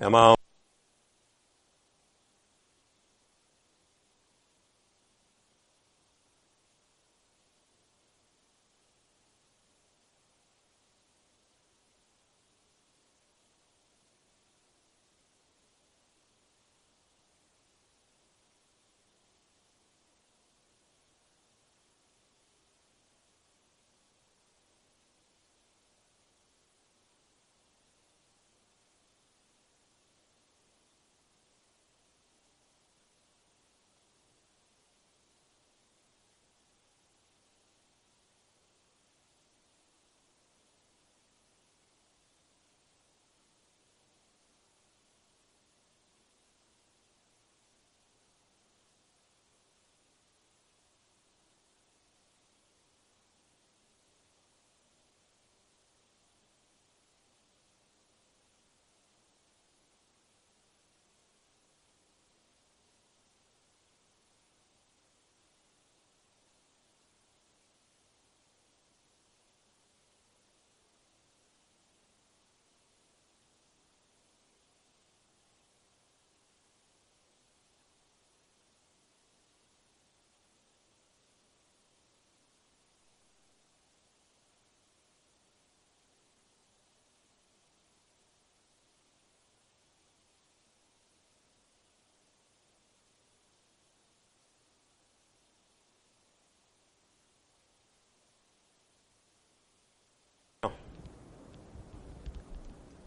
Am I?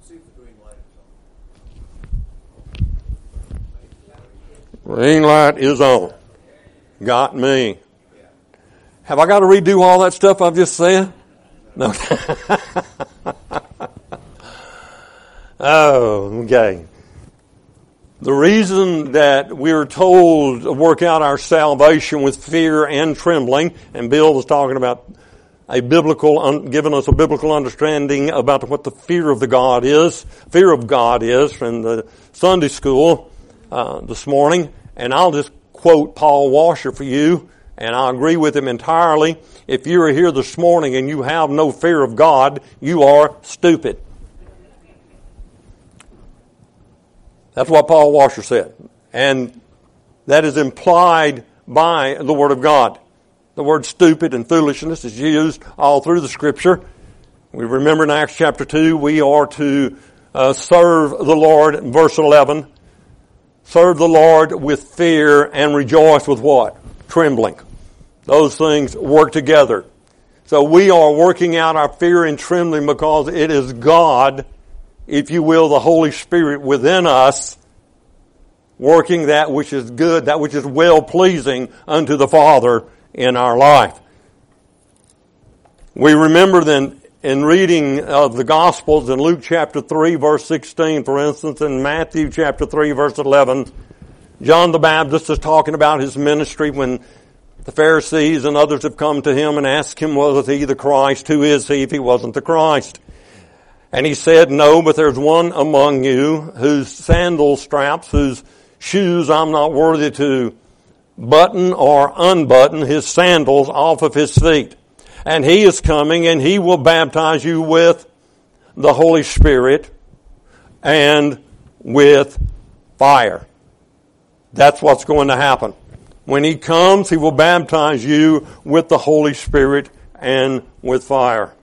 Green light is on. Green light is on. Got me. Have I got to redo all that stuff I've just said? No. oh, okay. The reason that we're told to work out our salvation with fear and trembling, and Bill was talking about a biblical, giving us a biblical understanding about what the fear of the God is, fear of God is from the Sunday school uh, this morning, and I'll just quote Paul Washer for you, and I agree with him entirely. If you're here this morning and you have no fear of God, you are stupid. That's what Paul Washer said. And that is implied by the Word of God. The word stupid and foolishness is used all through the Scripture. We remember in Acts chapter 2, we are to uh, serve the Lord, verse 11, Serve the Lord with fear and rejoice with what? Trembling. Those things work together. So we are working out our fear and trembling because it is God, if you will, the Holy Spirit within us, working that which is good, that which is well pleasing unto the Father in our life. We remember then in reading of the Gospels in Luke chapter 3 verse 16, for instance, in Matthew chapter 3 verse 11, John the Baptist is talking about his ministry when the Pharisees and others have come to him and asked him, was he the Christ? Who is he if he wasn't the Christ? And he said, no, but there's one among you whose sandal straps, whose shoes I'm not worthy to button or unbutton his sandals off of his feet and He is coming and He will baptize you with the Holy Spirit and with fire. That's what's going to happen. When He comes, He will baptize you with the Holy Spirit and with fire.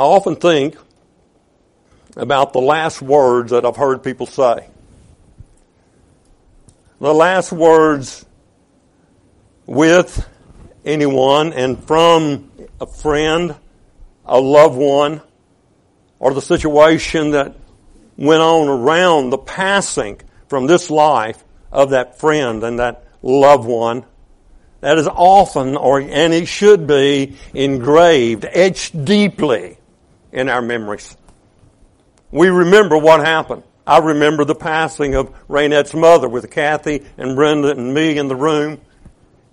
I often think about the last words that I've heard people say. The last words with anyone and from a friend, a loved one, or the situation that went on around the passing from this life of that friend and that loved one. That is often, or, and it should be, engraved, etched deeply in our memories. We remember what happened. I remember the passing of Raynette's mother with Kathy and Brenda and me in the room.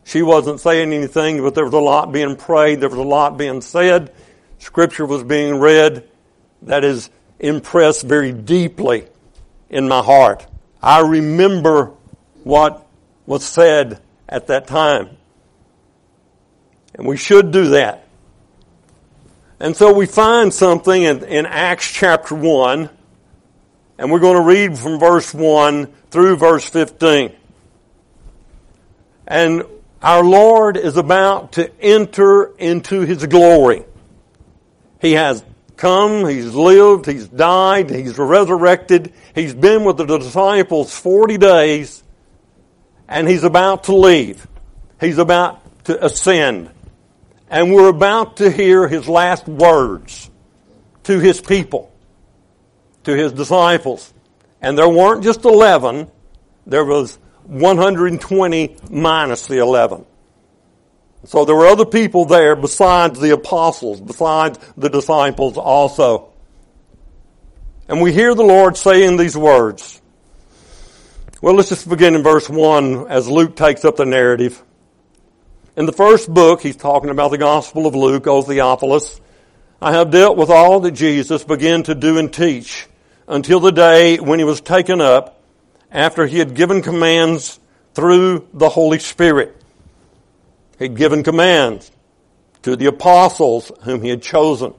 She wasn't saying anything, but there was a lot being prayed. There was a lot being said. Scripture was being read. That is impressed very deeply in my heart. I remember what was said at that time. And we should do that. And so we find something in, in Acts chapter 1, and we're going to read from verse 1 through verse 15. And our Lord is about to enter into His glory. He has come, He's lived, He's died, He's resurrected, He's been with the disciples 40 days, and He's about to leave. He's about to ascend. And we're about to hear His last words to His people, to His disciples. And there weren't just 11, there was 120 minus the 11. So there were other people there besides the apostles, besides the disciples also. And we hear the Lord saying these words. Well, let's just begin in verse 1 as Luke takes up the narrative. In the first book, he's talking about the Gospel of Luke, O Theophilus. I have dealt with all that Jesus began to do and teach until the day when he was taken up after he had given commands through the Holy Spirit. He'd given commands to the apostles whom he had chosen.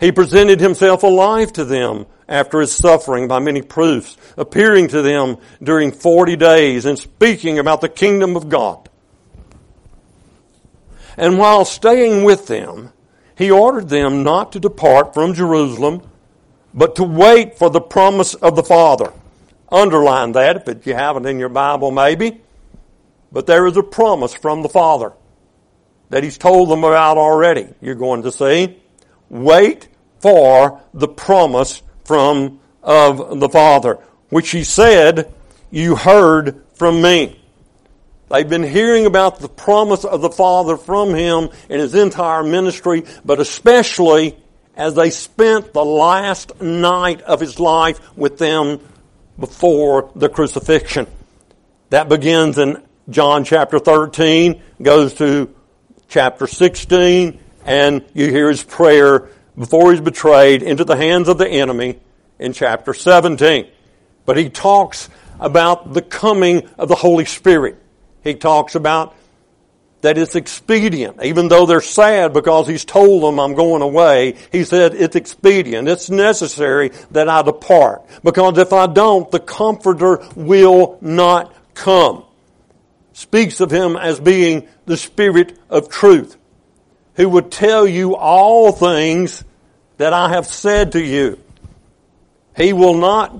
He presented himself alive to them after his suffering by many proofs, appearing to them during 40 days and speaking about the kingdom of God. And while staying with them, he ordered them not to depart from Jerusalem, but to wait for the promise of the Father Underline that if you haven't in your Bible, maybe. But there is a promise from the Father that He's told them about already. You're going to see. Wait for the promise from of the Father, which He said, you heard from me. They've been hearing about the promise of the Father from Him in His entire ministry, but especially as they spent the last night of His life with them before the crucifixion. That begins in John chapter 13, goes to chapter 16, and you hear his prayer before he's betrayed into the hands of the enemy in chapter 17. But he talks about the coming of the Holy Spirit. He talks about that it's expedient, even though they're sad because he's told them I'm going away. He said it's expedient. It's necessary that I depart because if I don't, the comforter will not come. Speaks of him as being the spirit of truth who would tell you all things that I have said to you. He will not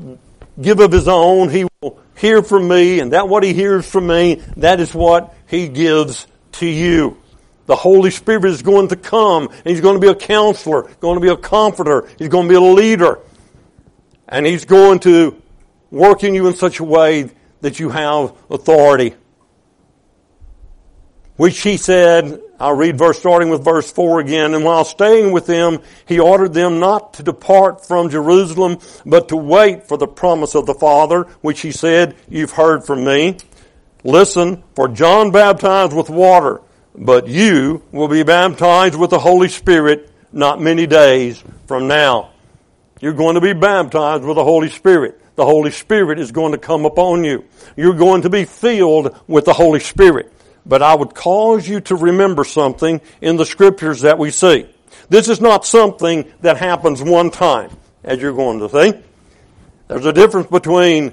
give of his own. He hear from me and that what he hears from me, that is what he gives to you. The Holy Spirit is going to come and He's going to be a counselor, going to be a comforter, He's going to be a leader. And He's going to work in you in such a way that you have authority. Which He said, I'll read verse starting with verse 4 again. And while staying with them, He ordered them not to depart from Jerusalem, but to wait for the promise of the Father, which He said, You've heard from me. Listen, for John baptized with water, but you will be baptized with the Holy Spirit not many days from now. You're going to be baptized with the Holy Spirit. The Holy Spirit is going to come upon you. You're going to be filled with the Holy Spirit. But I would cause you to remember something in the scriptures that we see. This is not something that happens one time, as you're going to see. There's a difference between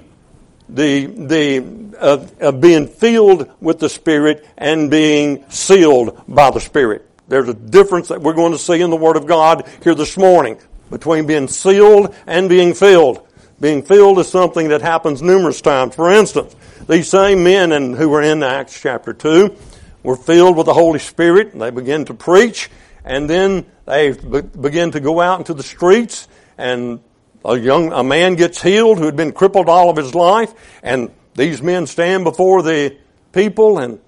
the, the uh, uh, being filled with the Spirit and being sealed by the Spirit. There's a difference that we're going to see in the Word of God here this morning between being sealed and being filled. Being filled is something that happens numerous times. For instance, these same men and who were in Acts chapter 2 were filled with the Holy Spirit. They began to preach and then they begin to go out into the streets and a young a man gets healed who had been crippled all of his life, and these men stand before the people and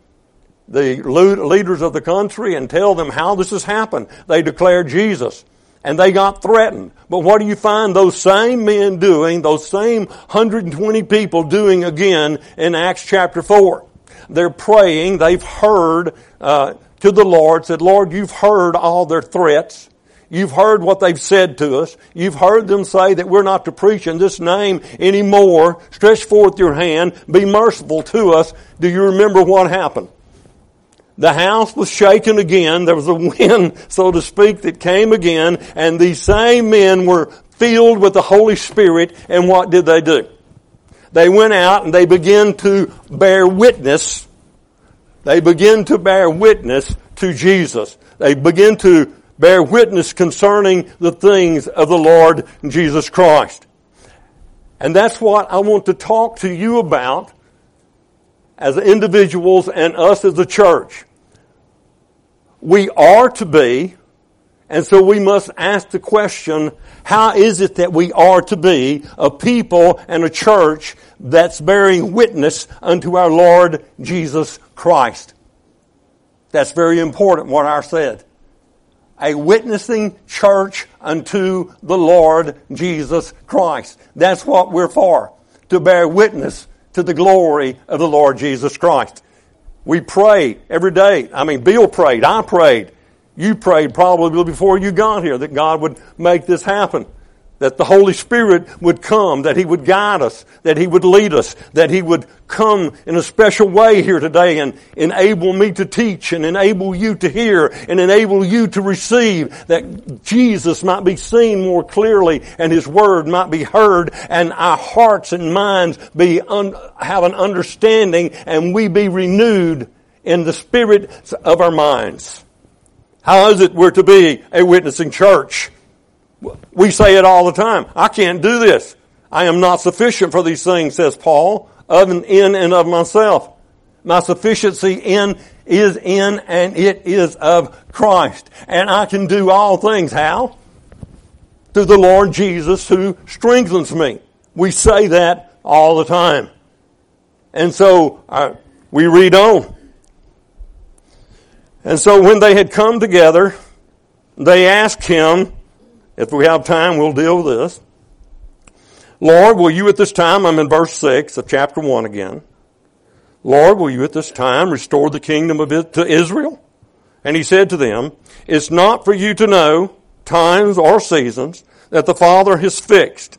the leaders of the country and tell them how this has happened. They declare Jesus. And they got threatened. But what do you find those same men doing, those same 120 people doing again in Acts chapter 4? They're praying. They've heard uh, to the Lord, said, Lord, you've heard all their threats. You've heard what they've said to us. You've heard them say that we're not to preach in this name anymore. Stretch forth your hand. Be merciful to us. Do you remember what happened? The house was shaken again. There was a wind, so to speak, that came again. And these same men were filled with the Holy Spirit. And what did they do? They went out and they began to bear witness. They begin to bear witness to Jesus. They begin to bear witness concerning the things of the Lord Jesus Christ. And that's what I want to talk to you about as individuals and us as a church. We are to be, and so we must ask the question, how is it that we are to be a people and a church that's bearing witness unto our Lord Jesus Christ? That's very important what I said a witnessing church unto the Lord Jesus Christ. That's what we're for, to bear witness to the glory of the Lord Jesus Christ. We pray every day. I mean, Bill prayed, I prayed, you prayed probably before you got here that God would make this happen that the Holy Spirit would come, that He would guide us, that He would lead us, that He would come in a special way here today and enable me to teach and enable you to hear and enable you to receive, that Jesus might be seen more clearly and His Word might be heard and our hearts and minds be un- have an understanding and we be renewed in the spirit of our minds. How is it we're to be a witnessing church? We say it all the time. I can't do this. I am not sufficient for these things, says Paul, of and in and of myself. My sufficiency in is in and it is of Christ. And I can do all things. How? Through the Lord Jesus who strengthens me. We say that all the time. And so uh, we read on. And so when they had come together, they asked him, if we have time, we'll deal with this. Lord, will you at this time, I'm in verse 6 of chapter 1 again. Lord, will you at this time restore the kingdom of it to Israel? And he said to them, It's not for you to know times or seasons that the Father has fixed.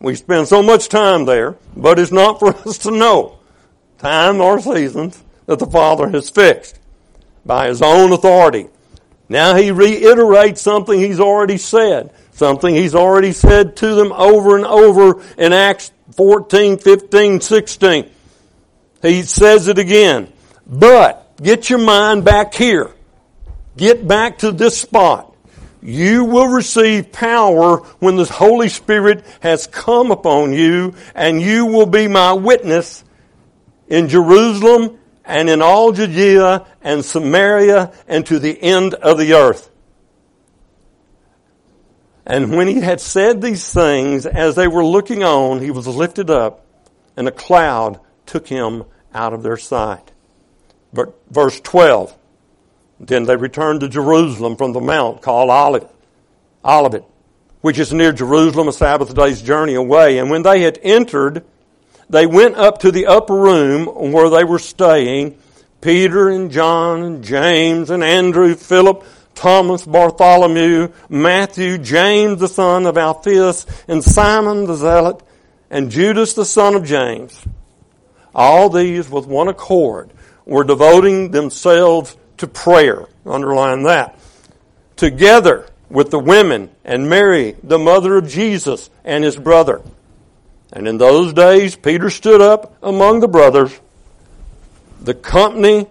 We spend so much time there, but it's not for us to know time or seasons that the Father has fixed by his own authority. Now he reiterates something he's already said, something he's already said to them over and over in Acts 14, 15, 16. He says it again. But get your mind back here. Get back to this spot. You will receive power when the Holy Spirit has come upon you and you will be my witness in Jerusalem and in all Judea and Samaria and to the end of the earth. And when he had said these things, as they were looking on, he was lifted up, and a cloud took him out of their sight. But verse 12. Then they returned to Jerusalem from the mount called Olivet, Olivet, which is near Jerusalem, a Sabbath day's journey away. And when they had entered, they went up to the upper room where they were staying. Peter and John and James and Andrew, Philip, Thomas, Bartholomew, Matthew, James the son of Alphaeus, and Simon the Zealot, and Judas the son of James. All these with one accord were devoting themselves to prayer. Underline that. Together with the women and Mary, the mother of Jesus and his brother. And in those days, Peter stood up among the brothers. The company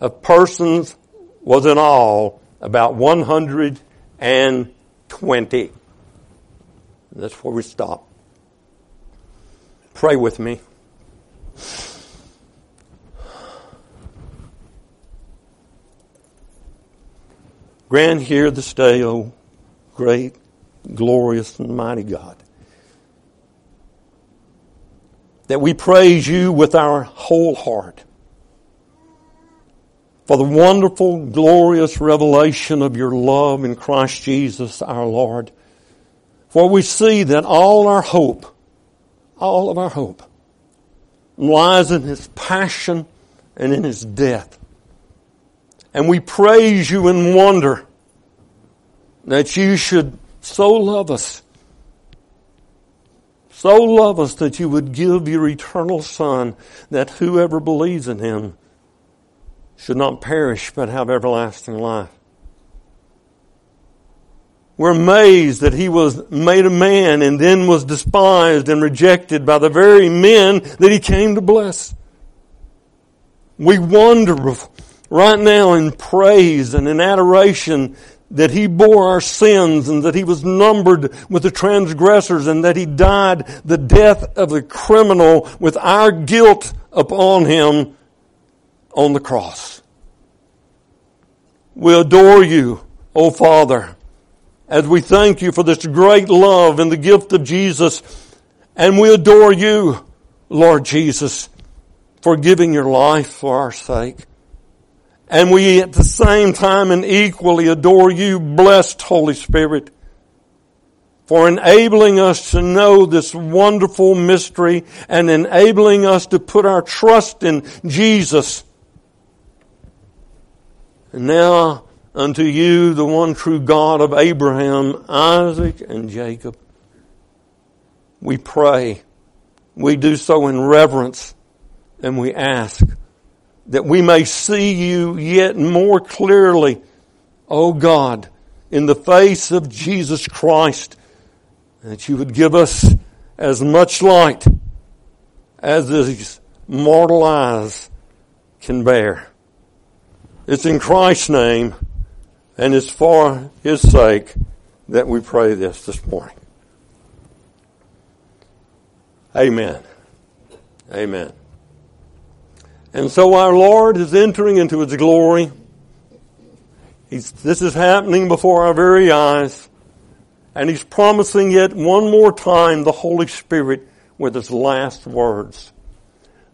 of persons was in all about 120. That's where we stop. Pray with me. Grant here this day, O great, glorious, and mighty God that we praise you with our whole heart for the wonderful, glorious revelation of your love in Christ Jesus our Lord. For we see that all our hope, all of our hope, lies in his passion and in his death. And we praise you in wonder that you should so love us, so love us that you would give your eternal Son, that whoever believes in him should not perish but have everlasting life. We're amazed that he was made a man and then was despised and rejected by the very men that he came to bless. We wonder right now in praise and in adoration that he bore our sins and that he was numbered with the transgressors and that he died the death of the criminal with our guilt upon him on the cross. We adore you, O Father as we thank you for this great love and the gift of Jesus. And we adore you, Lord Jesus, for giving your life for our sake. And we at the same time and equally adore you, blessed Holy Spirit, for enabling us to know this wonderful mystery and enabling us to put our trust in Jesus. And now unto you, the one true God of Abraham, Isaac, and Jacob. We pray. We do so in reverence and we ask that we may see you yet more clearly, O God, in the face of Jesus Christ, that you would give us as much light as these mortal eyes can bear. It's in Christ's name and it's for His sake that we pray this this morning. Amen. Amen. And so our Lord is entering into His glory. He's, this is happening before our very eyes. And He's promising yet one more time the Holy Spirit with His last words.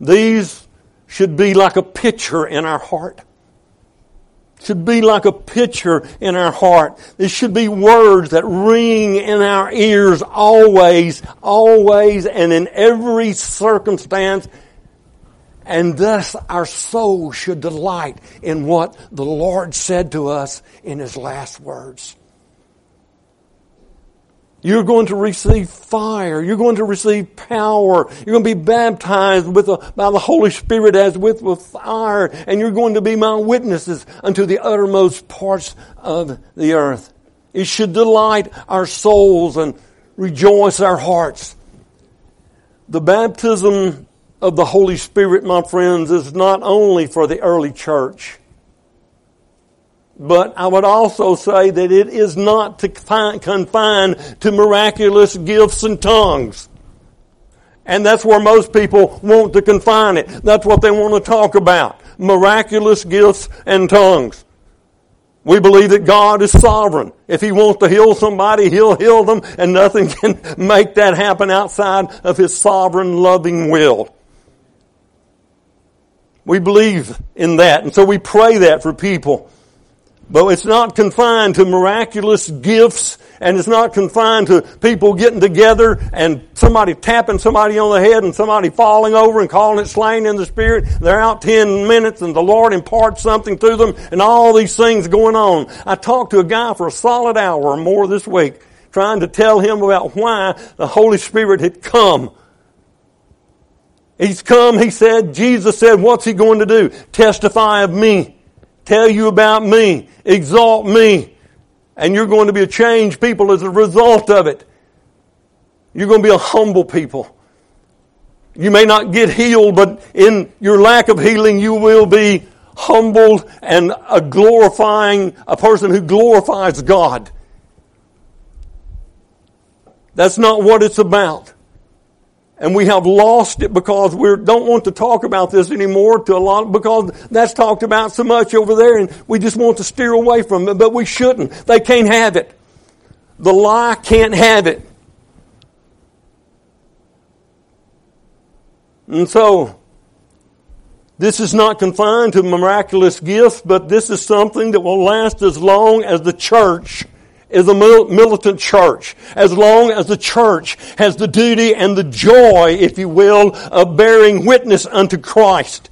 These should be like a picture in our heart should be like a picture in our heart. This should be words that ring in our ears always, always, and in every circumstance. And thus our soul should delight in what the Lord said to us in His last words. You're going to receive fire. You're going to receive power. You're going to be baptized with a, by the Holy Spirit as with, with fire. And you're going to be my witnesses unto the uttermost parts of the earth. It should delight our souls and rejoice our hearts. The baptism of the Holy Spirit, my friends, is not only for the early church. But I would also say that it is not to confine to miraculous gifts and tongues. And that's where most people want to confine it. That's what they want to talk about. Miraculous gifts and tongues. We believe that God is sovereign. If He wants to heal somebody, He'll heal them, and nothing can make that happen outside of His sovereign, loving will. We believe in that, and so we pray that for people. But it's not confined to miraculous gifts and it's not confined to people getting together and somebody tapping somebody on the head and somebody falling over and calling it slain in the spirit. They're out 10 minutes and the Lord imparts something to them and all these things going on. I talked to a guy for a solid hour or more this week trying to tell him about why the Holy Spirit had come. He's come, he said, Jesus said, what's he going to do? Testify of me tell you about me, exalt me, and you're going to be a changed people as a result of it. You're going to be a humble people. You may not get healed, but in your lack of healing, you will be humbled and a glorifying, a person who glorifies God. That's not what it's about. And we have lost it because we don't want to talk about this anymore to a lot, because that's talked about so much over there and we just want to steer away from it, but we shouldn't. They can't have it. The lie can't have it. And so, this is not confined to miraculous gifts, but this is something that will last as long as the church is a militant church. As long as the church has the duty and the joy, if you will, of bearing witness unto Christ.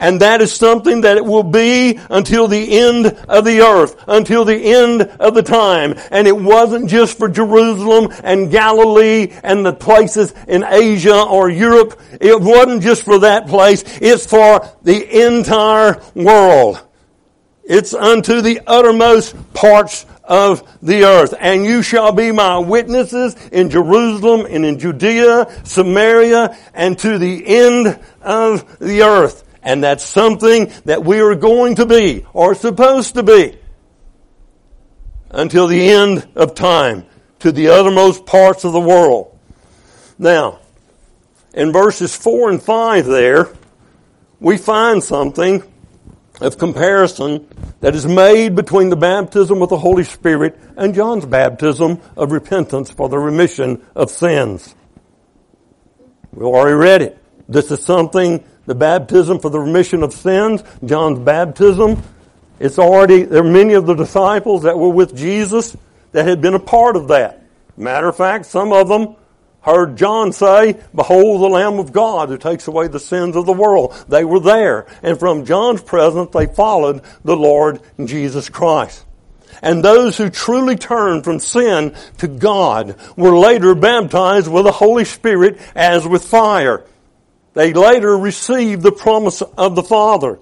And that is something that it will be until the end of the earth, until the end of the time. And it wasn't just for Jerusalem and Galilee and the places in Asia or Europe. It wasn't just for that place. It's for the entire world. It's unto the uttermost parts of the earth. And you shall be my witnesses in Jerusalem and in Judea, Samaria, and to the end of the earth. And that's something that we are going to be, or supposed to be, until the end of time, to the uttermost parts of the world. Now, in verses 4 and 5 there, we find something of comparison that is made between the baptism with the Holy Spirit and John's baptism of repentance for the remission of sins. We already read it. This is something the baptism for the remission of sins, John's baptism. It's already, there are many of the disciples that were with Jesus that had been a part of that. Matter of fact, some of them heard John say, Behold the Lamb of God who takes away the sins of the world. They were there. And from John's presence, they followed the Lord Jesus Christ. And those who truly turned from sin to God were later baptized with the Holy Spirit as with fire. They later received the promise of the Father.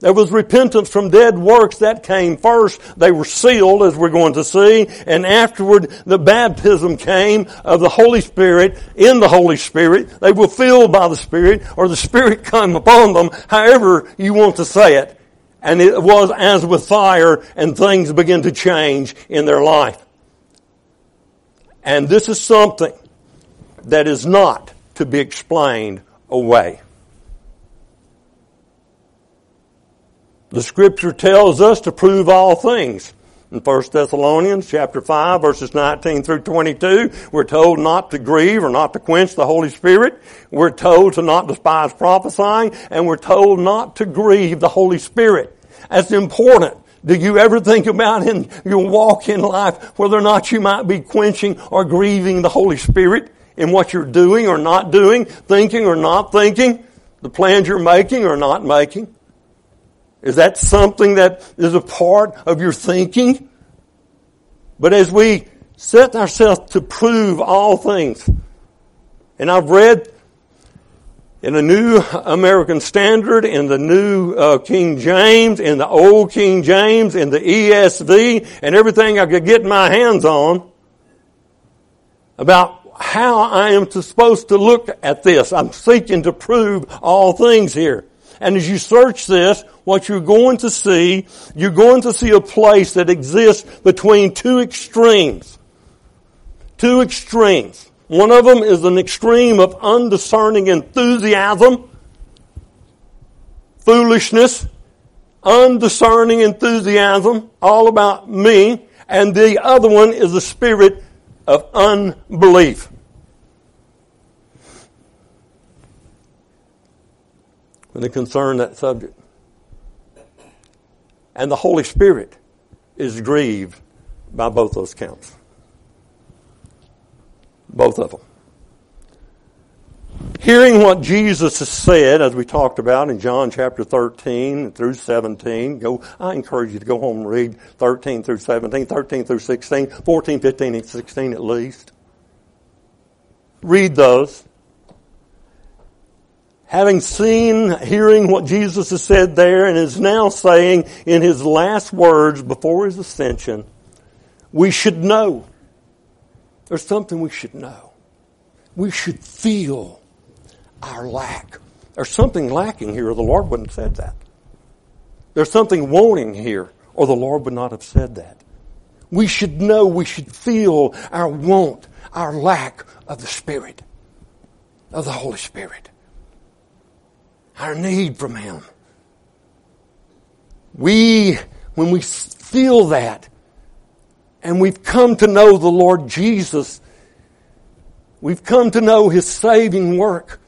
There was repentance from dead works that came first. They were sealed, as we're going to see, and afterward the baptism came of the Holy Spirit in the Holy Spirit. They were filled by the Spirit, or the Spirit came upon them, however you want to say it. And it was as with fire, and things began to change in their life. And this is something that is not to be explained away. The scripture tells us to prove all things. In 1 Thessalonians chapter 5 verses 19 through 22, we're told not to grieve or not to quench the Holy Spirit. We're told to not despise prophesying and we're told not to grieve the Holy Spirit. That's important. Do you ever think about in your walk in life whether or not you might be quenching or grieving the Holy Spirit? in what you're doing or not doing, thinking or not thinking, the plans you're making or not making? Is that something that is a part of your thinking? But as we set ourselves to prove all things, and I've read in the New American Standard, in the New uh, King James, in the Old King James, in the ESV, and everything I could get my hands on about how I am supposed to look at this. I'm seeking to prove all things here. And as you search this, what you're going to see, you're going to see a place that exists between two extremes. Two extremes. One of them is an extreme of undiscerning enthusiasm, foolishness, undiscerning enthusiasm, all about me. And the other one is the spirit of unbelief. When they concern that subject. And the Holy Spirit is grieved by both those counts. Both of them. Hearing what Jesus has said, as we talked about in John chapter 13 through 17, go, I encourage you to go home and read 13 through 17, 13 through 16, 14, 15, and 16 at least. Read those. Having seen, hearing what Jesus has said there and is now saying in his last words before his ascension, we should know. There's something we should know. We should feel our lack. There's something lacking here, or the Lord wouldn't have said that. There's something wanting here, or the Lord would not have said that. We should know, we should feel our want, our lack of the Spirit, of the Holy Spirit. Our need from Him. We, when we feel that, and we've come to know the Lord Jesus, we've come to know His saving work,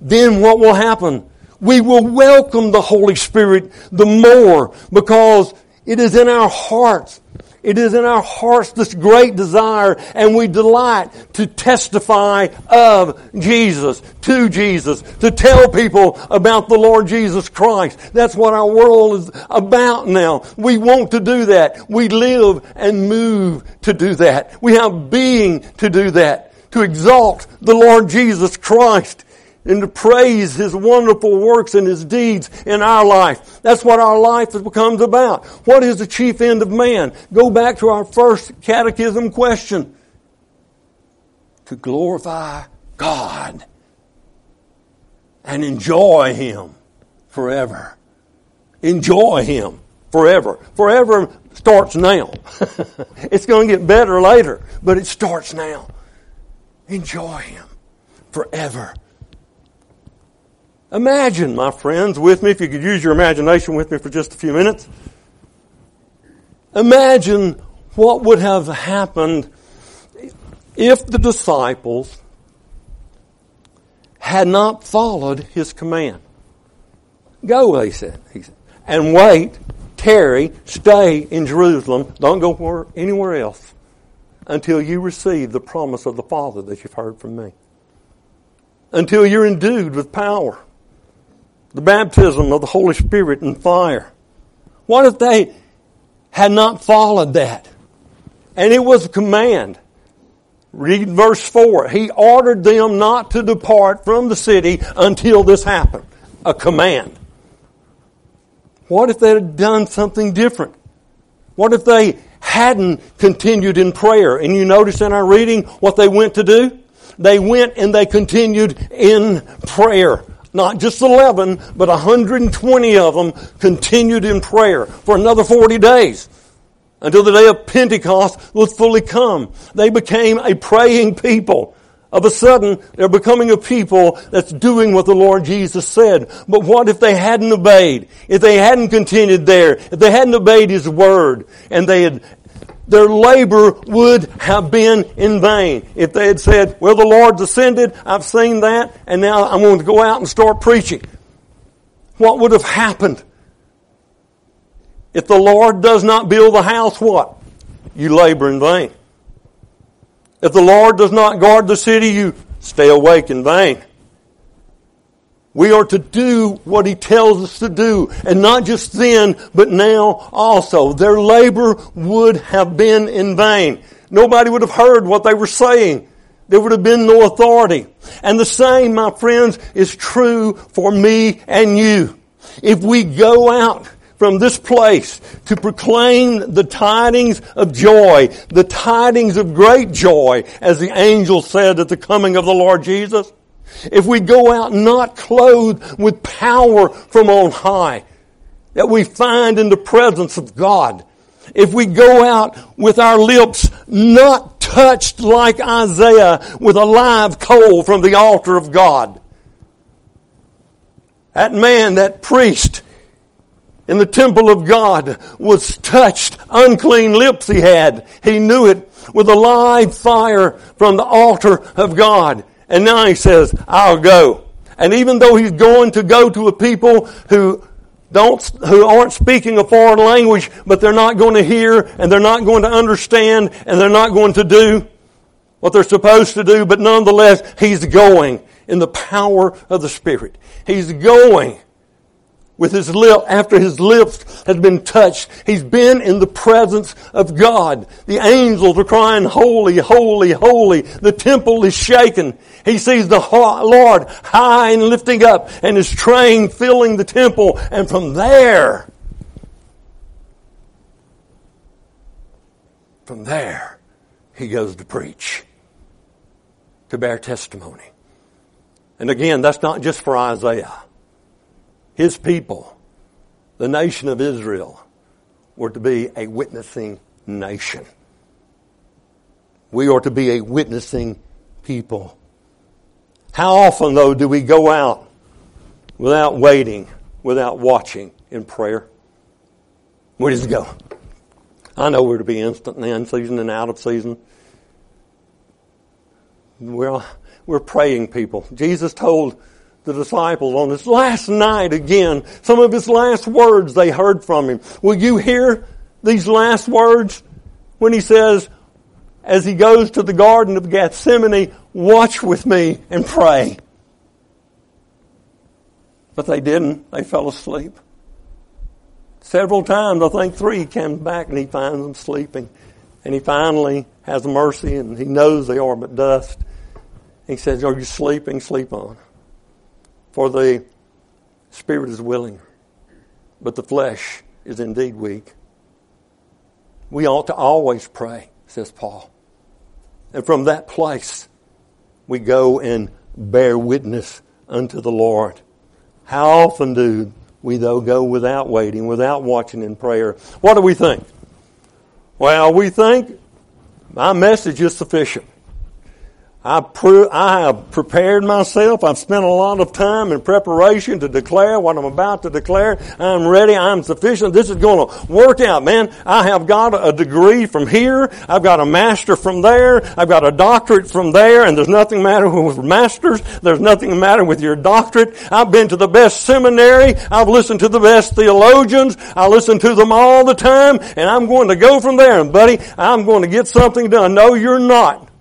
then what will happen? We will welcome the Holy Spirit the more because it is in our hearts. It is in our hearts this great desire and we delight to testify of Jesus, to Jesus, to tell people about the Lord Jesus Christ. That's what our world is about now. We want to do that. We live and move to do that. We have being to do that. To exalt the Lord Jesus Christ and to praise His wonderful works and His deeds in our life. That's what our life becomes about. What is the chief end of man? Go back to our first catechism question. To glorify God and enjoy Him forever. Enjoy Him forever. Forever starts now. it's going to get better later, but it starts now. Enjoy Him forever. Imagine, my friends, with me, if you could use your imagination with me for just a few minutes. Imagine what would have happened if the disciples had not followed his command. Go, they said, and wait, tarry, stay in Jerusalem. Don't go anywhere else until you receive the promise of the Father that you've heard from me. Until you're endued with power the baptism of the Holy Spirit and fire. What if they had not followed that? And it was a command. Read verse 4. He ordered them not to depart from the city until this happened. A command. What if they had done something different? What if they hadn't continued in prayer? And you notice in our reading what they went to do? They went and they continued in prayer. Not just 11, but 120 of them continued in prayer for another 40 days until the day of Pentecost was fully come. They became a praying people. Of a sudden, they're becoming a people that's doing what the Lord Jesus said. But what if they hadn't obeyed? If they hadn't continued there? If they hadn't obeyed His word and they had their labor would have been in vain. If they had said, well, the Lord's ascended, I've seen that, and now I'm going to go out and start preaching. What would have happened? If the Lord does not build the house, what? You labor in vain. If the Lord does not guard the city, you stay awake in vain. We are to do what He tells us to do. And not just then, but now also. Their labor would have been in vain. Nobody would have heard what they were saying. There would have been no authority. And the same, my friends, is true for me and you. If we go out from this place to proclaim the tidings of joy, the tidings of great joy, as the angel said at the coming of the Lord Jesus, if we go out not clothed with power from on high that we find in the presence of God, if we go out with our lips not touched like Isaiah with a live coal from the altar of God, that man, that priest in the temple of God was touched, unclean lips he had. He knew it with a live fire from the altar of God. And now he says, I'll go. And even though he's going to go to a people who don't, who aren't speaking a foreign language, but they're not going to hear and they're not going to understand and they're not going to do what they're supposed to do, but nonetheless, he's going in the power of the Spirit. He's going with his lip, after his lips has been touched, he's been in the presence of God. The angels are crying, holy, holy, holy. The temple is shaken. He sees the Lord high and lifting up and his train filling the temple. And from there, from there, he goes to preach, to bear testimony. And again, that's not just for Isaiah. His people, the nation of Israel, were to be a witnessing nation. We are to be a witnessing people. How often, though, do we go out without waiting, without watching in prayer? Where does it go? I know we're to be instantly in season and out of season. We're, we're praying people. Jesus told the disciples on this last night again, some of his last words they heard from him. Will you hear these last words? when he says, as he goes to the Garden of Gethsemane, watch with me and pray. But they didn't. They fell asleep. Several times, I think three, he comes back and he finds them sleeping. And he finally has mercy and he knows they are but dust. He says, Are you sleeping? Sleep on. For the spirit is willing, but the flesh is indeed weak. We ought to always pray, says Paul. And from that place, we go and bear witness unto the Lord. How often do we, though, go without waiting, without watching in prayer? What do we think? Well, we think my message is sufficient. I, pre- I have prepared myself. I've spent a lot of time in preparation to declare what I'm about to declare. I'm ready. I'm sufficient. This is going to work out, man. I have got a degree from here. I've got a master from there. I've got a doctorate from there. And there's nothing matter with masters. There's nothing matter with your doctorate. I've been to the best seminary. I've listened to the best theologians. I listen to them all the time. And I'm going to go from there. And buddy, I'm going to get something done. No, you're not.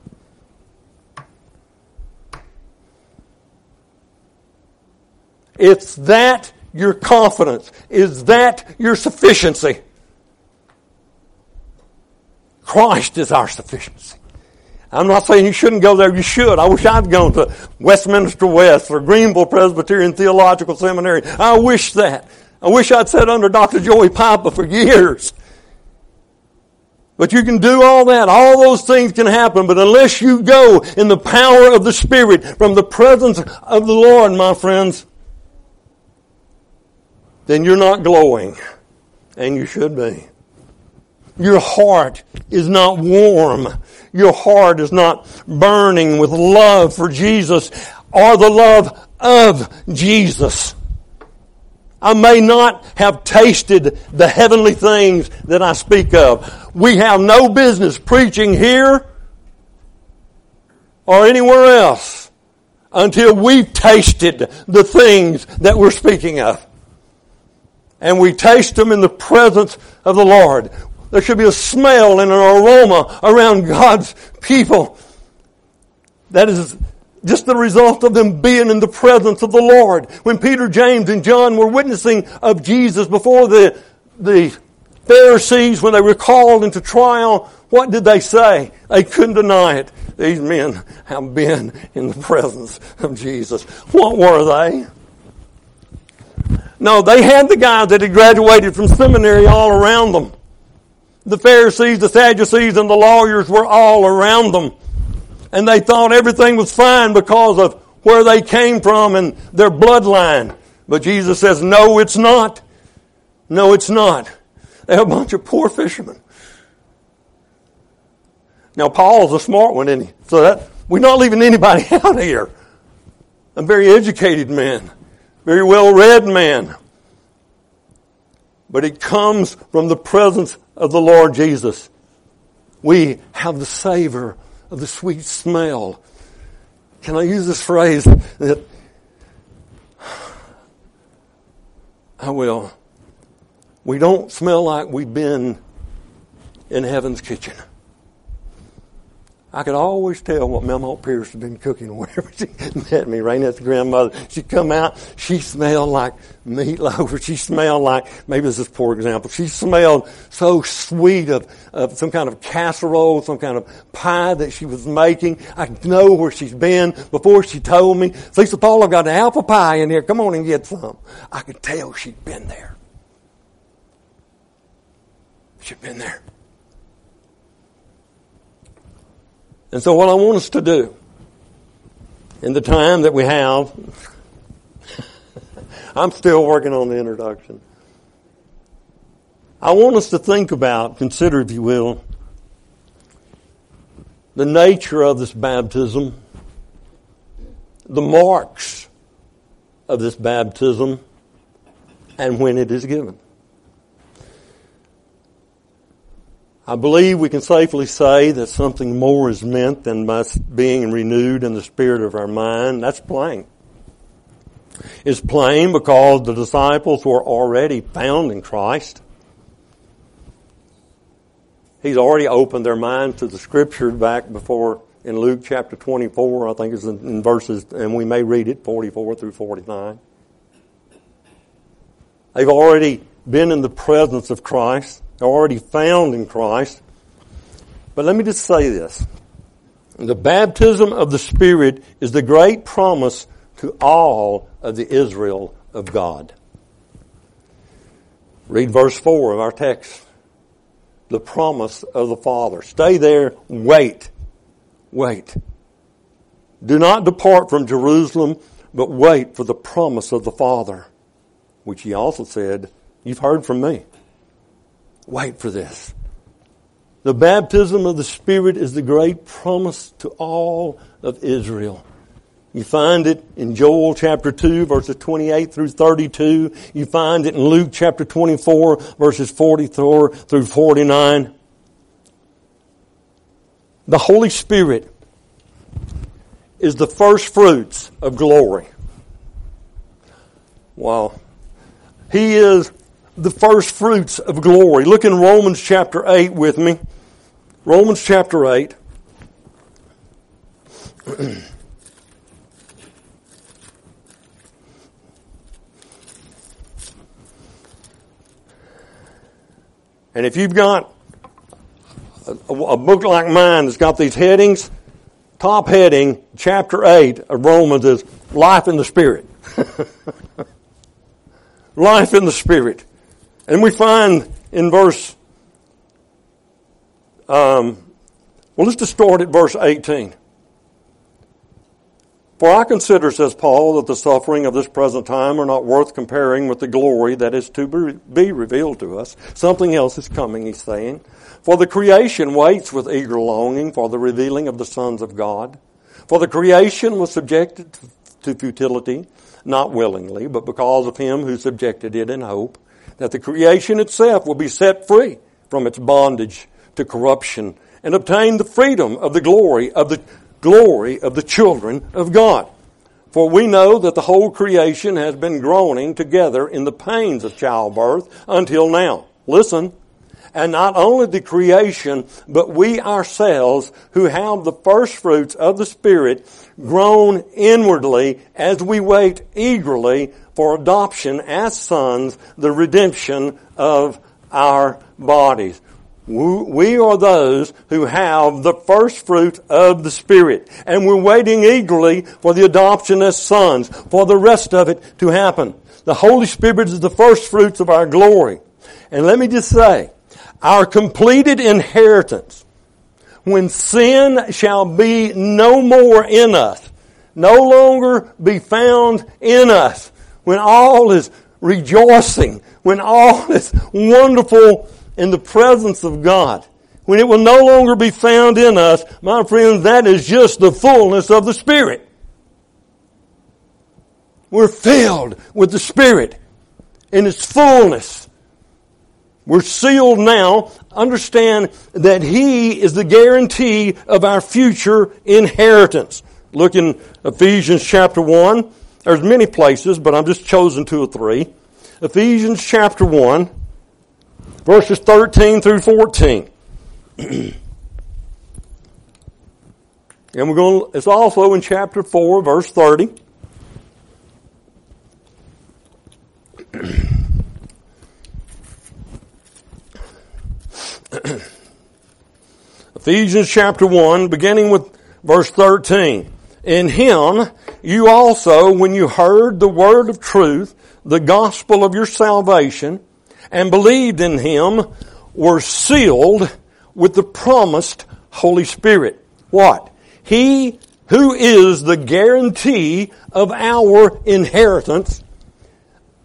It's that your confidence. Is that your sufficiency? Christ is our sufficiency. I'm not saying you shouldn't go there. You should. I wish I'd gone to Westminster West or Greenville Presbyterian Theological Seminary. I wish that. I wish I'd sat under Dr. Joey Pipa for years. But you can do all that. All those things can happen. But unless you go in the power of the Spirit from the presence of the Lord, my friends, then you're not glowing. And you should be. Your heart is not warm. Your heart is not burning with love for Jesus or the love of Jesus. I may not have tasted the heavenly things that I speak of. We have no business preaching here or anywhere else until we've tasted the things that we're speaking of and we taste them in the presence of the Lord. There should be a smell and an aroma around God's people. That is just the result of them being in the presence of the Lord. When Peter, James, and John were witnessing of Jesus before the, the Pharisees, when they were called into trial, what did they say? They couldn't deny it. These men have been in the presence of Jesus. What were they? No, they had the guys that had graduated from seminary all around them. The Pharisees, the Sadducees, and the lawyers were all around them. And they thought everything was fine because of where they came from and their bloodline. But Jesus says, no, it's not. No, it's not. They're a bunch of poor fishermen. Now, Paul's a smart one, isn't he? So that, we're not leaving anybody out here. A very educated man very well read man. But it comes from the presence of the Lord Jesus. We have the savor of the sweet smell. Can I use this phrase that I will. We don't smell like we've been in heaven's kitchen. I could always tell what Mama Pierce had been cooking whenever she met me, to grandmother. She'd come out, she smelled like meatloaf, she smelled like, maybe this is a poor example, she smelled so sweet of, of some kind of casserole, some kind of pie that she was making. I know where she's been before she told me, Cecil Paul, I've got an apple pie in here, come on and get some. I could tell she'd been there. She'd been there. And so what I want us to do in the time that we have, I'm still working on the introduction. I want us to think about, consider if you will, the nature of this baptism, the marks of this baptism, and when it is given. I believe we can safely say that something more is meant than by being renewed in the spirit of our mind. That's plain. It's plain because the disciples were already found in Christ. He's already opened their mind to the scripture back before in Luke chapter 24, I think it's in, in verses, and we may read it, 44 through 49. They've already been in the presence of Christ. They're already found in Christ. But let me just say this. The baptism of the Spirit is the great promise to all of the Israel of God. Read verse 4 of our text. The promise of the Father. Stay there, wait. Wait. Do not depart from Jerusalem, but wait for the promise of the Father, which he also said, You've heard from me. Wait for this. The baptism of the Spirit is the great promise to all of Israel. You find it in Joel chapter 2 verses 28 through 32. You find it in Luke chapter 24 verses 44 through 49. The Holy Spirit is the first fruits of glory. Wow. He is the first fruits of glory. Look in Romans chapter 8 with me. Romans chapter 8. and if you've got a, a, book like mine that's got these headings, top heading, chapter 8 of Romans is Life in the Spirit. life in the Spirit. And we find in verse um, well, let's just start at verse 18. For I consider, says Paul, that the suffering of this present time are not worth comparing with the glory that is to be revealed to us. Something else is coming, he's saying. For the creation waits with eager longing for the revealing of the sons of God. For the creation was subjected to futility, not willingly, but because of him who subjected it in hope, that the creation itself will be set free from its bondage to corruption and obtain the freedom of the glory of the glory of the children of God. For we know that the whole creation has been groaning together in the pains of childbirth until now. Listen. And not only the creation, but we ourselves who have the first fruits of the Spirit groan inwardly as we wait eagerly for adoption as sons, the redemption of our bodies. We are those who have the first fruit of the Spirit. And we're waiting eagerly for the adoption as sons, for the rest of it to happen. The Holy Spirit is the first fruits of our glory. And let me just say, our completed inheritance, when sin shall be no more in us, no longer be found in us, when all is rejoicing, when all is wonderful in the presence of God, when it will no longer be found in us, my friends, that is just the fullness of the Spirit. We're filled with the Spirit in its fullness. We're sealed now. Understand that He is the guarantee of our future inheritance. Look in Ephesians chapter 1. There's many places, but I'm just chosen two or three. Ephesians chapter 1 verses 13 through 14. and we're going, it's also in chapter 4, verse 30. Ephesians chapter 1, beginning with verse 13. In him you also, when you heard the word of truth, the gospel of your salvation, and believed in him were sealed with the promised Holy Spirit. What? He who is the guarantee of our inheritance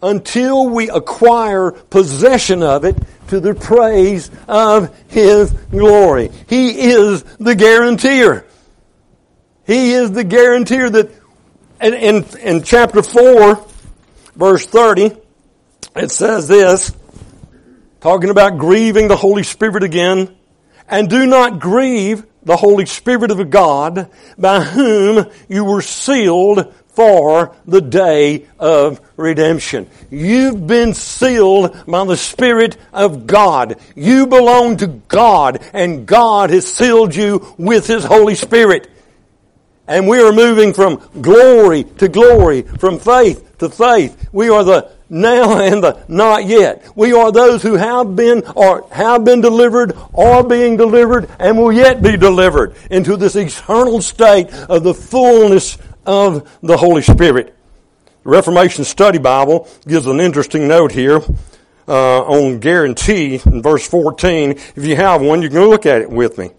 until we acquire possession of it to the praise of His glory. He is the guarantor. He is the guarantor that, in, in, in chapter 4, verse 30, it says this, talking about grieving the Holy Spirit again, and do not grieve the Holy Spirit of God by whom you were sealed for the day of redemption. You've been sealed by the Spirit of God. You belong to God and God has sealed you with His Holy Spirit. And we are moving from glory to glory, from faith to faith. We are the now and the not yet. We are those who have been or have been delivered, are being delivered, and will yet be delivered into this eternal state of the fullness of the Holy Spirit. The Reformation Study Bible gives an interesting note here uh, on guarantee in verse 14. If you have one, you can look at it with me.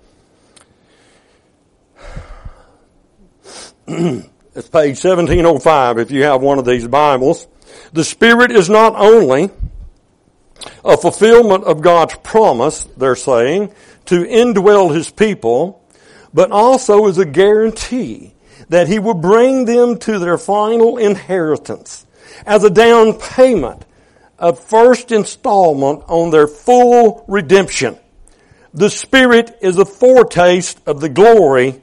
it's page 1705 if you have one of these Bibles. The Spirit is not only a fulfillment of God's promise, they're saying, to indwell His people, but also is a guarantee that He will bring them to their final inheritance as a down payment, a first installment on their full redemption. The Spirit is a foretaste of the glory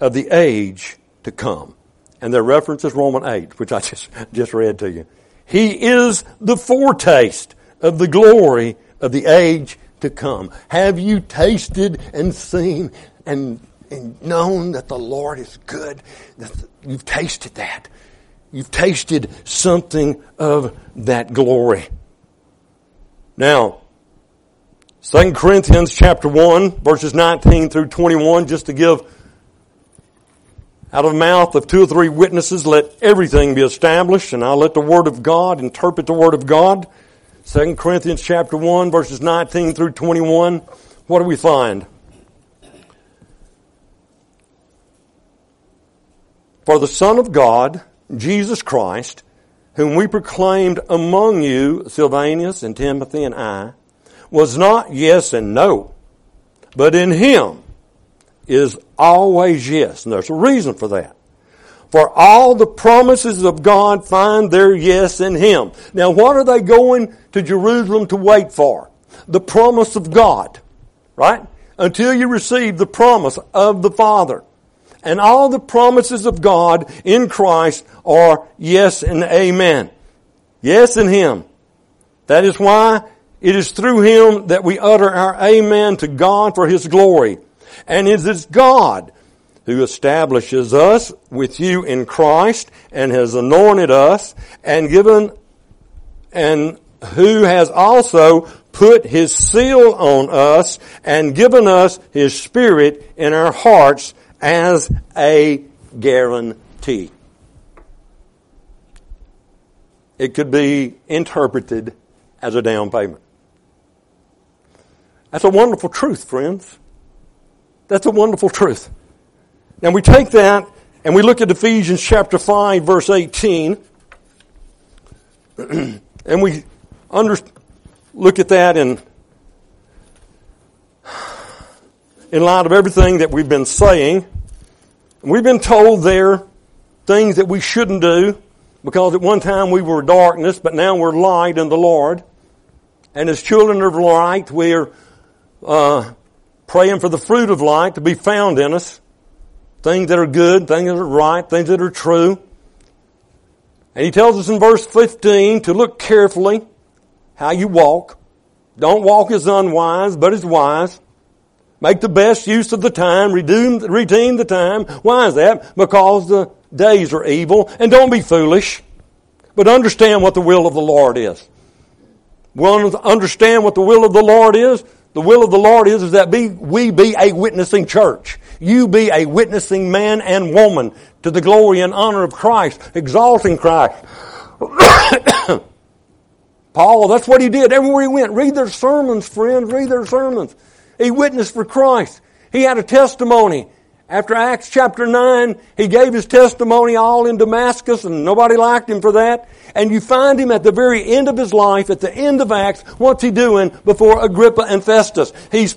of the age to come. And their reference is Roman 8, which I just, just read to you. He is the foretaste of the glory of the age to come. Have you tasted and seen and, and known that the Lord is good? You've tasted that. You've tasted something of that glory. Now, 2 Corinthians chapter 1 verses 19 through 21 just to give out of the mouth of two or three witnesses, let everything be established, and I'll let the Word of God interpret the Word of God. 2 Corinthians chapter 1, verses 19 through 21. What do we find? For the Son of God, Jesus Christ, whom we proclaimed among you, Silvanus and Timothy and I, was not yes and no, but in Him is always yes. And there's a reason for that. For all the promises of God find their yes in Him. Now what are they going to Jerusalem to wait for? The promise of God. Right? Until you receive the promise of the Father. And all the promises of God in Christ are yes and amen. Yes in Him. That is why it is through Him that we utter our amen to God for His glory. And it is God who establishes us with you in Christ and has anointed us and given and who has also put his seal on us and given us his spirit in our hearts as a guarantee. It could be interpreted as a down payment. That's a wonderful truth, friends. That's a wonderful truth. Now we take that and we look at Ephesians chapter 5 verse 18 and we under, look at that in, in light of everything that we've been saying. We've been told there things that we shouldn't do because at one time we were darkness, but now we're light in the Lord. And as children of light, we're uh, praying for the fruit of light to be found in us. Things that are good, things that are right, things that are true. And he tells us in verse 15 to look carefully how you walk. Don't walk as unwise, but as wise. Make the best use of the time, redeem, redeem the time. Why is that? Because the days are evil. And don't be foolish, but understand what the will of the Lord is. To understand what the will of the Lord is? The will of the Lord is, is that be, we be a witnessing church. You be a witnessing man and woman to the glory and honor of Christ, exalting Christ. Paul, that's what he did everywhere he went. Read their sermons, friends. Read their sermons. He witnessed for Christ. He had a testimony. After Acts chapter 9, he gave his testimony all in Damascus and nobody liked him for that. And you find him at the very end of his life, at the end of Acts, what's he doing before Agrippa and Festus? He's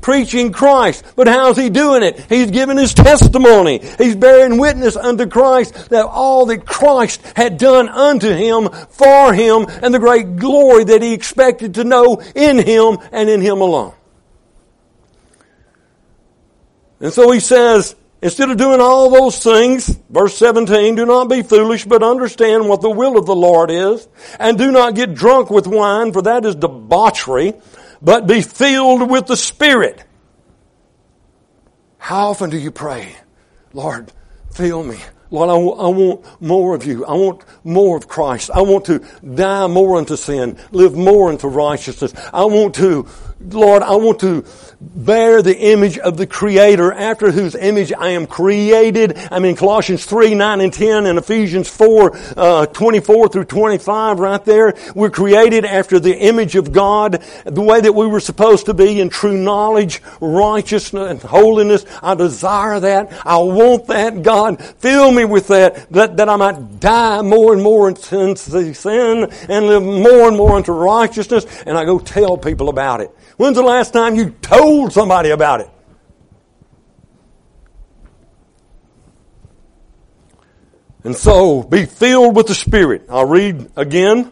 preaching Christ. But how's he doing it? He's giving his testimony. He's bearing witness unto Christ that all that Christ had done unto him, for him, and the great glory that he expected to know in him and in him alone. And so he says Instead of doing all those things, verse 17, do not be foolish, but understand what the will of the Lord is, and do not get drunk with wine, for that is debauchery, but be filled with the Spirit. How often do you pray, Lord, fill me Lord, I, w- I want more of you. I want more of Christ. I want to die more unto sin, live more unto righteousness. I want to, Lord, I want to bear the image of the Creator after whose image I am created. I mean, Colossians 3, 9 and 10 and Ephesians 4, uh, 24 through 25 right there. We're created after the image of God, the way that we were supposed to be in true knowledge, righteousness, and holiness. I desire that. I want that. God, fill me with that, that, that I might die more and more into sin and live more and more into righteousness. And I go tell people about it. When's the last time you told somebody about it? And so, be filled with the Spirit. I'll read again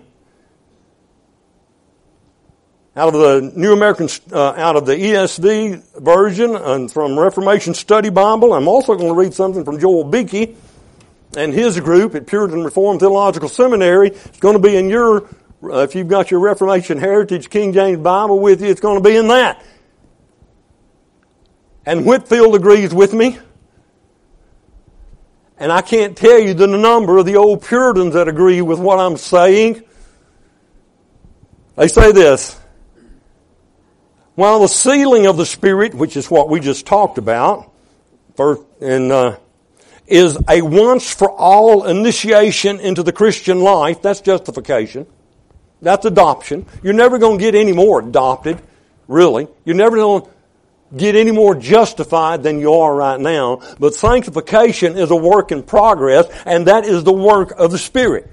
out of the New American, uh, out of the ESV version and from Reformation Study Bible. I'm also going to read something from Joel Beeke and his group at Puritan Reformed Theological Seminary. It's going to be in your, if you've got your Reformation Heritage King James Bible with you, it's going to be in that. And Whitefield agrees with me. And I can't tell you the number of the old Puritans that agree with what I'm saying. They say this. While the sealing of the Spirit, which is what we just talked about, uh, is a once for all initiation into the Christian life. That's justification. That's adoption. You're never going to get any more adopted, really. You're never going to get any more justified than you are right now. But sanctification is a work in progress, and that is the work of the Spirit.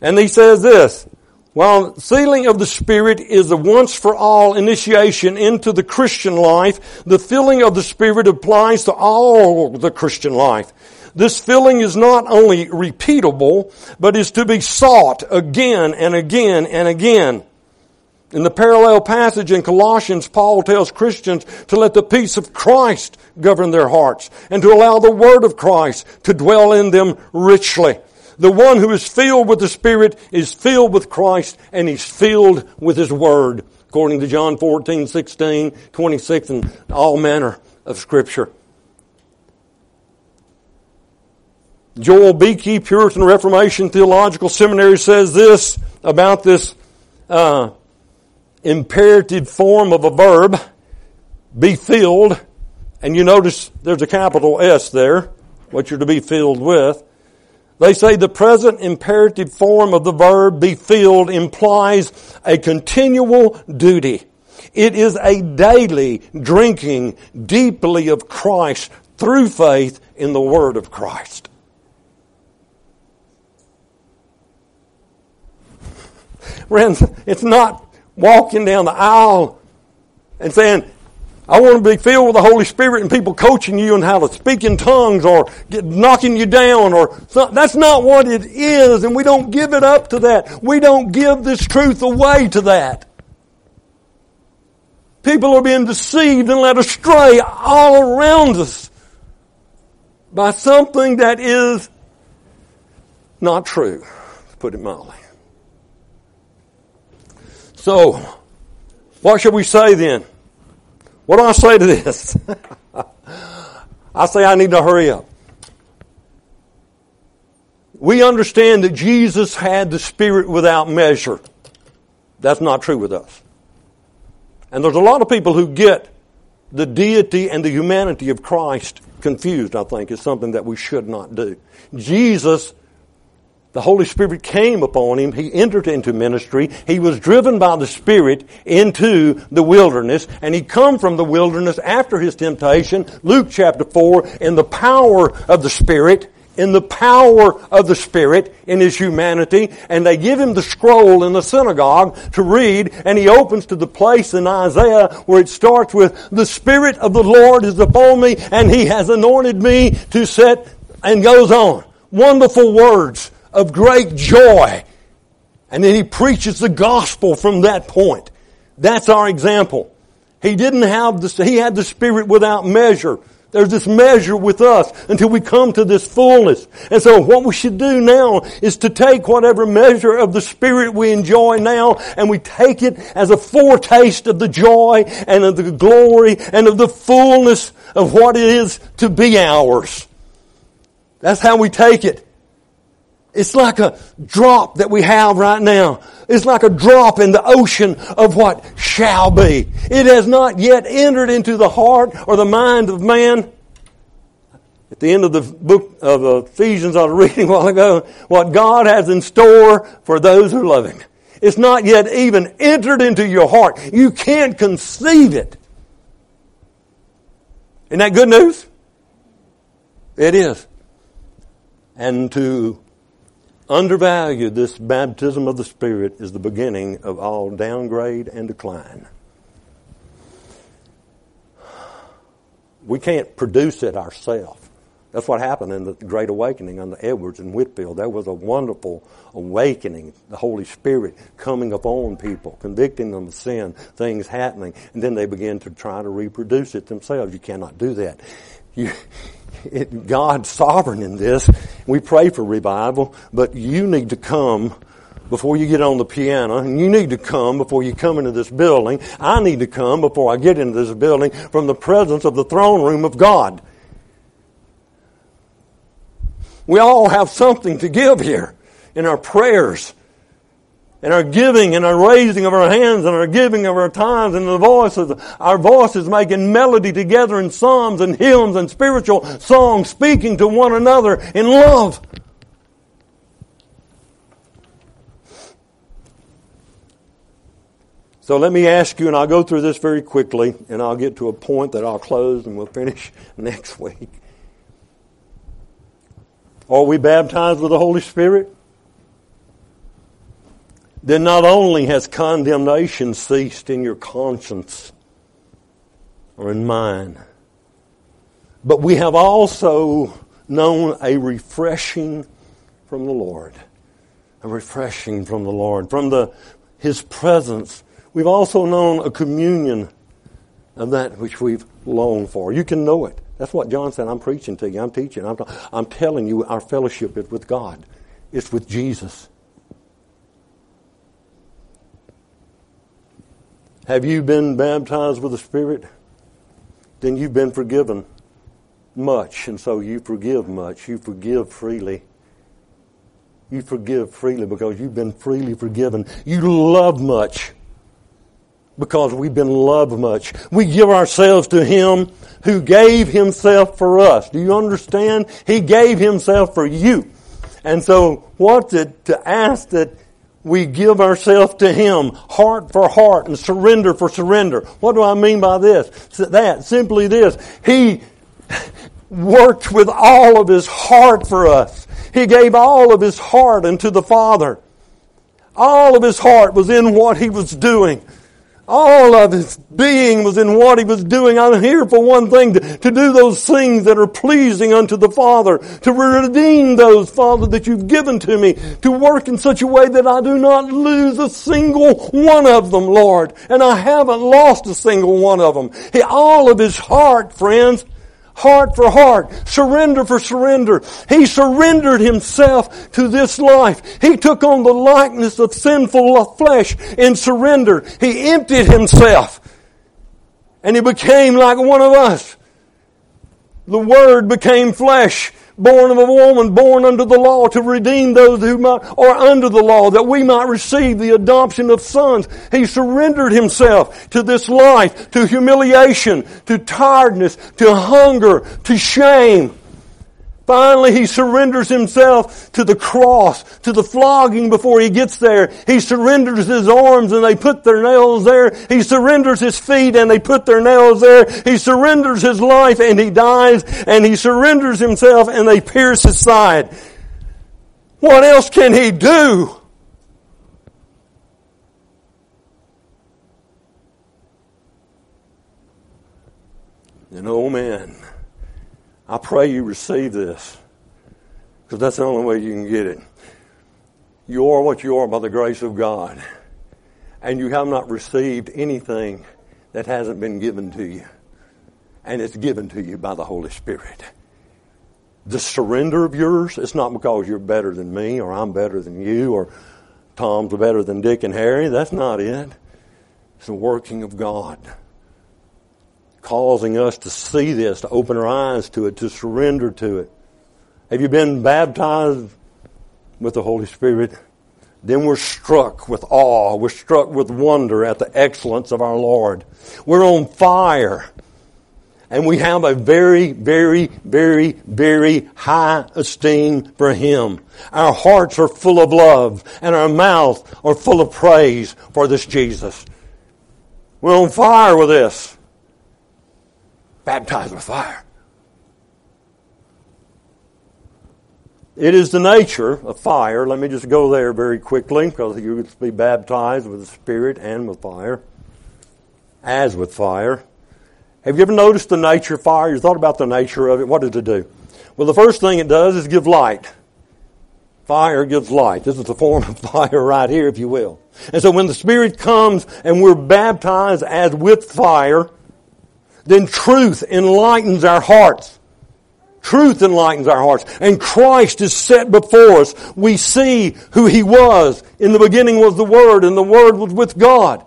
And he says this, while sealing of the Spirit is a once for all initiation into the Christian life, the filling of the Spirit applies to all the Christian life. This filling is not only repeatable, but is to be sought again and again and again. In the parallel passage in Colossians, Paul tells Christians to let the peace of Christ govern their hearts and to allow the Word of Christ to dwell in them richly. The one who is filled with the Spirit is filled with Christ and he's filled with His Word, according to John 14, 16, 26, and all manner of Scripture. Joel Beeke, Puritan Reformation Theological Seminary, says this about this uh, imperative form of a verb, be filled, and you notice there's a capital S there, what you're to be filled with. They say the present imperative form of the verb be filled implies a continual duty. It is a daily drinking deeply of Christ through faith in the Word of Christ. Friends, it's not walking down the aisle and saying, I want to be filled with the Holy Spirit and people coaching you on how to speak in tongues or get, knocking you down or that's not what it is and we don't give it up to that. We don't give this truth away to that. People are being deceived and led astray all around us by something that is not true, to put it mildly. So, what should we say then? What do I say to this? I say I need to hurry up. We understand that Jesus had the Spirit without measure. That's not true with us. And there's a lot of people who get the deity and the humanity of Christ confused, I think, is something that we should not do. Jesus the Holy Spirit came upon him. He entered into ministry. He was driven by the Spirit into the wilderness, and he come from the wilderness after his temptation, Luke chapter 4, in the power of the Spirit, in the power of the Spirit in his humanity, and they give him the scroll in the synagogue to read, and he opens to the place in Isaiah where it starts with, the Spirit of the Lord is upon me, and he has anointed me to set, and goes on. Wonderful words of great joy. And then he preaches the gospel from that point. That's our example. He didn't have the, he had the Spirit without measure. There's this measure with us until we come to this fullness. And so what we should do now is to take whatever measure of the Spirit we enjoy now and we take it as a foretaste of the joy and of the glory and of the fullness of what it is to be ours. That's how we take it. It's like a drop that we have right now. It's like a drop in the ocean of what shall be. It has not yet entered into the heart or the mind of man. At the end of the book of Ephesians I was reading a while ago, what God has in store for those who love Him. It's not yet even entered into your heart. You can't conceive it. Isn't that good news? It is. And to undervalue this baptism of the Spirit is the beginning of all downgrade and decline. We can't produce it ourselves. That's what happened in the Great Awakening under Edwards and Whitefield. There was a wonderful awakening, the Holy Spirit coming upon people, convicting them of sin, things happening, and then they begin to try to reproduce it themselves. You cannot do that. You, it, God's sovereign in this. We pray for revival, but you need to come before you get on the piano, and you need to come before you come into this building. I need to come before I get into this building from the presence of the throne room of God. We all have something to give here in our prayers and our giving and our raising of our hands and our giving of our times and the voices, our voices making melody together in psalms and hymns and spiritual songs, speaking to one another in love. So let me ask you, and I'll go through this very quickly, and I'll get to a point that I'll close and we'll finish next week. Are we baptized with the Holy Spirit? Then not only has condemnation ceased in your conscience or in mine, but we have also known a refreshing from the Lord. A refreshing from the Lord, from the, His presence. We've also known a communion of that which we've longed for. You can know it. That's what John said. I'm preaching to you. I'm teaching. I'm, I'm telling you our fellowship is with God. It's with Jesus. Have you been baptized with the Spirit? Then you've been forgiven much, and so you forgive much. You forgive freely. You forgive freely because you've been freely forgiven. You love much because we've been loved much. We give ourselves to Him who gave Himself for us. Do you understand? He gave Himself for you. And so what's it to ask that we give ourselves to Him, heart for heart and surrender for surrender. What do I mean by this? That, simply this. He worked with all of His heart for us. He gave all of His heart unto the Father. All of His heart was in what He was doing. All of his being was in what he was doing. I'm here for one thing, to, to, do those things that are pleasing unto the Father, to redeem those, Father, that you've given to me, to work in such a way that I do not lose a single one of them, Lord. And I haven't lost a single one of them. He, all of his heart, friends, heart for heart, surrender for surrender. He surrendered himself to this life. He took on the likeness of sinful flesh in surrender. He emptied himself and he became like one of us. The Word became flesh born of a woman, born under the law to redeem those who might, are under the law, that we might receive the adoption of sons. He surrendered himself to this life, to humiliation, to tiredness, to hunger, to shame. Finally, he surrenders himself to the cross, to the flogging before he gets there. He surrenders his arms and they put their nails there. He surrenders his feet and they put their nails there. He surrenders his life and he dies and he surrenders himself and they pierce his side. What else can he do? And oh man, I pray you receive this because that's the only way you can get it. You are what you are by the grace of God, and you have not received anything that hasn't been given to you. and it's given to you by the Holy Spirit. The surrender of yours, it's not because you're better than me or I'm better than you or Tom's better than Dick and Harry. That's not it. It's the working of God causing us to see this, to open our eyes to it, to surrender to it. Have you been baptized with the Holy Spirit? Then we're struck with awe. We're struck with wonder at the excellence of our Lord. We're on fire. And we have a very, very, very, very high esteem for Him. Our hearts are full of love and our mouths are full of praise for this Jesus. We're on fire with this. Baptized with fire. It is the nature of fire. Let me just go there very quickly because you will be baptized with the Spirit and with fire, as with fire. Have you ever noticed the nature of fire? You thought about the nature of it. What does it do? Well, the first thing it does is give light. Fire gives light. This is the form of fire right here, if you will. And so when the Spirit comes and we're baptized as with fire, then truth enlightens our hearts. Truth enlightens our hearts. And Christ is set before us. We see who He was. In the beginning was the Word, and the Word was with God.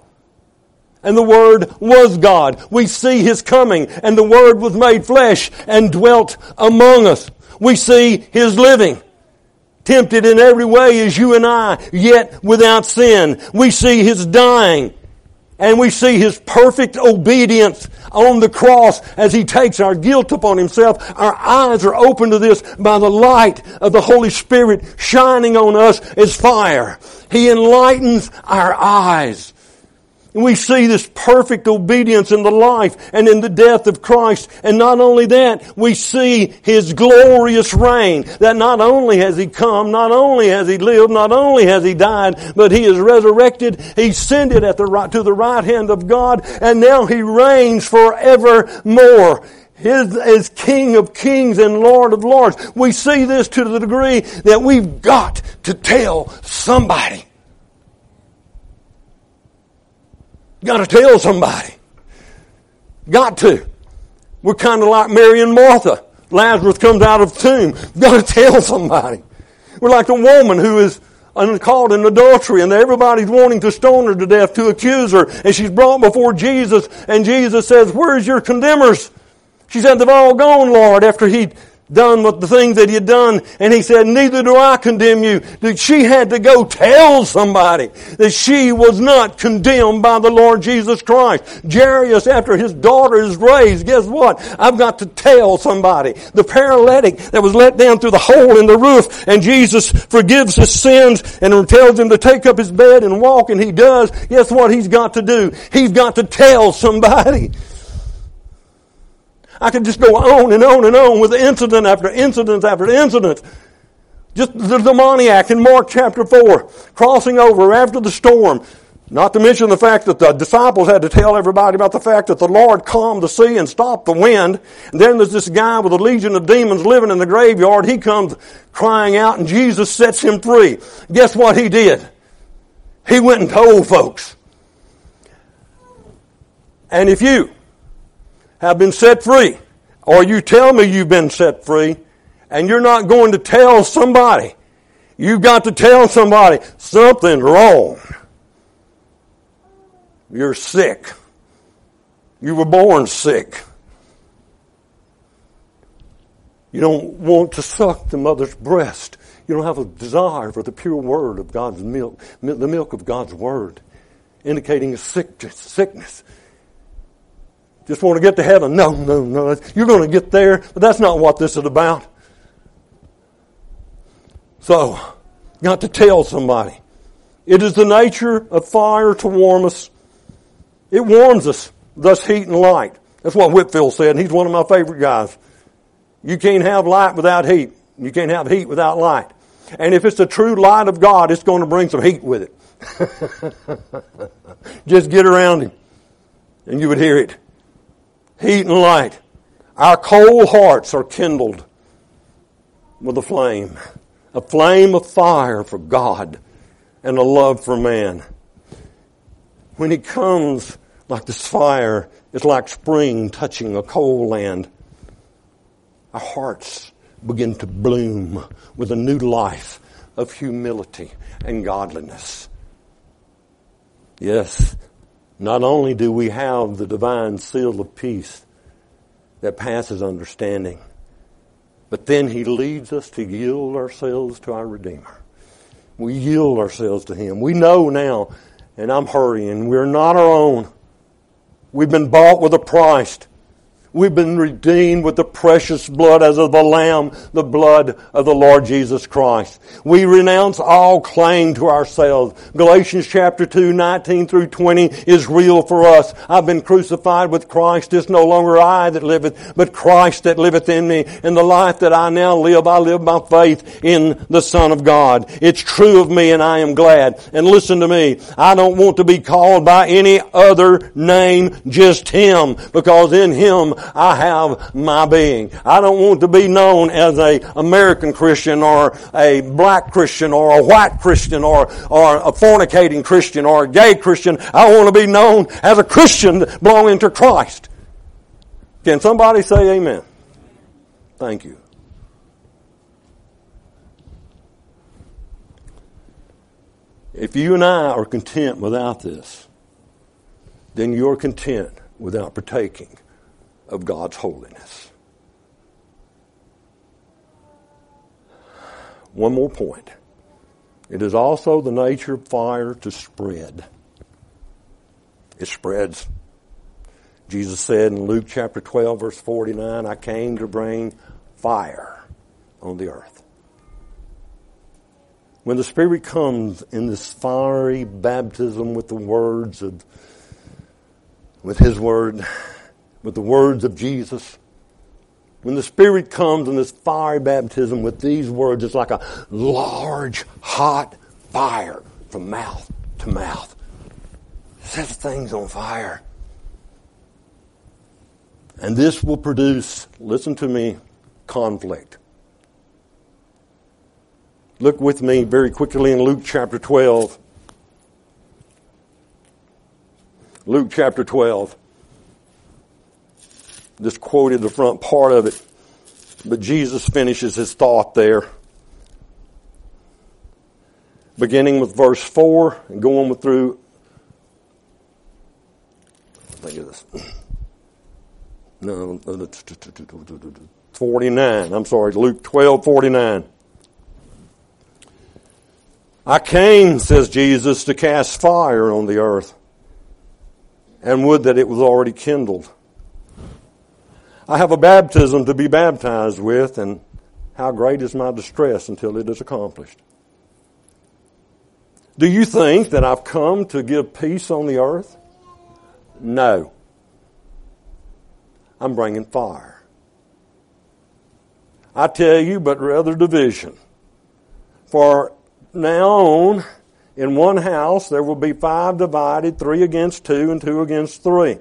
And the Word was God. We see His coming, and the Word was made flesh and dwelt among us. We see His living. Tempted in every way as you and I, yet without sin. We see His dying and we see his perfect obedience on the cross as he takes our guilt upon himself. Our eyes are open to this by the light of the Holy Spirit shining on us as fire. He enlightens our eyes. And we see this perfect obedience in the life and in the death of Christ. And not only that, we see His glorious reign. That not only has He come, not only has He lived, not only has He died, but He is resurrected. He ascended at the right, to the right hand of God, and now He reigns forevermore. His, as King of Kings and Lord of Lords. We see this to the degree that we've got to tell somebody. Got to tell somebody. Got to. We're kind of like Mary and Martha. Lazarus comes out of the tomb. Got to tell somebody. We're like the woman who is caught in adultery and everybody's wanting to stone her to death to accuse her and she's brought before Jesus and Jesus says, where's your condemners? She said, they've all gone, Lord, after he done what the things that he had done. And he said, neither do I condemn you. That she had to go tell somebody that she was not condemned by the Lord Jesus Christ. Jairus, after his daughter is raised, guess what? I've got to tell somebody. The paralytic that was let down through the hole in the roof and Jesus forgives his sins and tells him to take up his bed and walk and he does. Guess what he's got to do? He's got to tell somebody. I could just go on and on and on with incident after incident after incident. Just the demoniac in Mark chapter 4, crossing over after the storm. Not to mention the fact that the disciples had to tell everybody about the fact that the Lord calmed the sea and stopped the wind. And then there's this guy with a legion of demons living in the graveyard. He comes crying out and Jesus sets him free. Guess what he did? He went and told folks. And if you have been set free, or you tell me you've been set free, and you're not going to tell somebody, you've got to tell somebody something's wrong. You're sick. You were born sick. You don't want to suck the mother's breast. You don't have a desire for the pure word of God's milk, the milk of God's word, indicating a sickness. Just want to get to heaven. No, no, no. You're going to get there, but that's not what this is about. So, got to tell somebody. It is the nature of fire to warm us. It warms us, thus heat and light. That's what Whitefield said, and he's one of my favorite guys. You can't have light without heat. You can't have heat without light. And if it's the true light of God, it's going to bring some heat with it. Just get around him, and you would hear it heat and light. Our cold hearts are kindled with a flame, a flame of fire for God and a love for man. When He comes like this fire it's like spring touching a cold land. Our hearts begin to bloom with a new life of humility and godliness. Yes, not only do we have the divine seal of peace that passes understanding, but then He leads us to yield ourselves to our Redeemer. We yield ourselves to Him. We know now, and I'm hurrying, we're not our own. We've been bought with a price. We've been redeemed with the precious blood as of the Lamb, the blood of the Lord Jesus Christ. We renounce all claim to ourselves. Galatians chapter 2, 19 through 20 is real for us. I've been crucified with Christ. It's no longer I that liveth, but Christ that liveth in me. And the life that I now live, I live by faith in the Son of God. It's true of me and I am glad. And listen to me. I don't want to be called by any other name, just Him, because in Him I have my being. I don't want to be known as a American Christian or a black Christian or a white Christian or, or a fornicating Christian or a gay Christian. I want to be known as a Christian belonging to Christ. Can somebody say amen? Thank you. If you and I are content without this, then you're content without partaking of God's holiness. One more point. It is also the nature of fire to spread. It spreads. Jesus said in Luke chapter 12, verse 49, I came to bring fire on the earth. When the Spirit comes in this fiery baptism with the words of, with His Word, with the words of Jesus. When the Spirit comes in this fiery baptism with these words, it's like a large, hot fire from mouth to mouth. Sets things on fire. And this will produce, listen to me, conflict. Look with me very quickly in Luke chapter 12. Luke chapter 12 just quoted the front part of it. But Jesus finishes his thought there. Beginning with verse 4 and going through, think of this. No, 49. I'm sorry, Luke 12, 49. I came, says Jesus, to cast fire on the earth, and would that it was already kindled. I have a baptism to be baptized with, and how great is my distress until it is accomplished. Do you think that I've come to give peace on the earth? No. I'm bringing fire. I tell you, but rather division. For now on, in one house, there will be five divided, three against two, and two against three.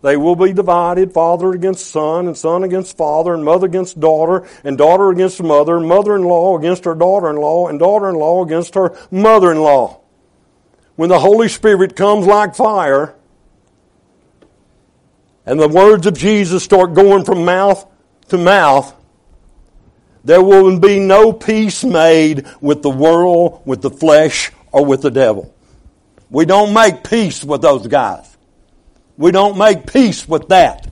They will be divided, father against son, and son against father, and mother against daughter, and daughter against mother, mother-in-law against her daughter-in-law, and daughter-in-law against her mother-in-law. When the Holy Spirit comes like fire, and the words of Jesus start going from mouth to mouth, there will be no peace made with the world, with the flesh, or with the devil. We don't make peace with those guys. We don't make peace with that.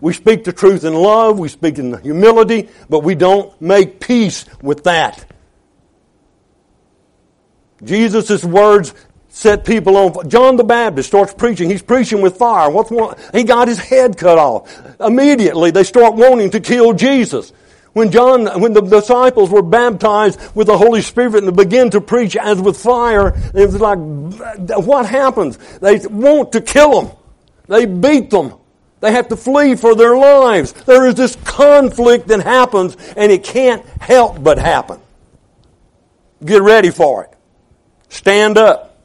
We speak the truth in love, we speak in humility, but we don't make peace with that. Jesus' words set people on. Fire. John the Baptist starts preaching. He's preaching with fire. What's one? He got his head cut off. Immediately they start wanting to kill Jesus. When John, when the disciples were baptized with the Holy Spirit and they begin to preach as with fire, it was like, what happens? They want to kill them. They beat them. They have to flee for their lives. There is this conflict that happens and it can't help but happen. Get ready for it. Stand up.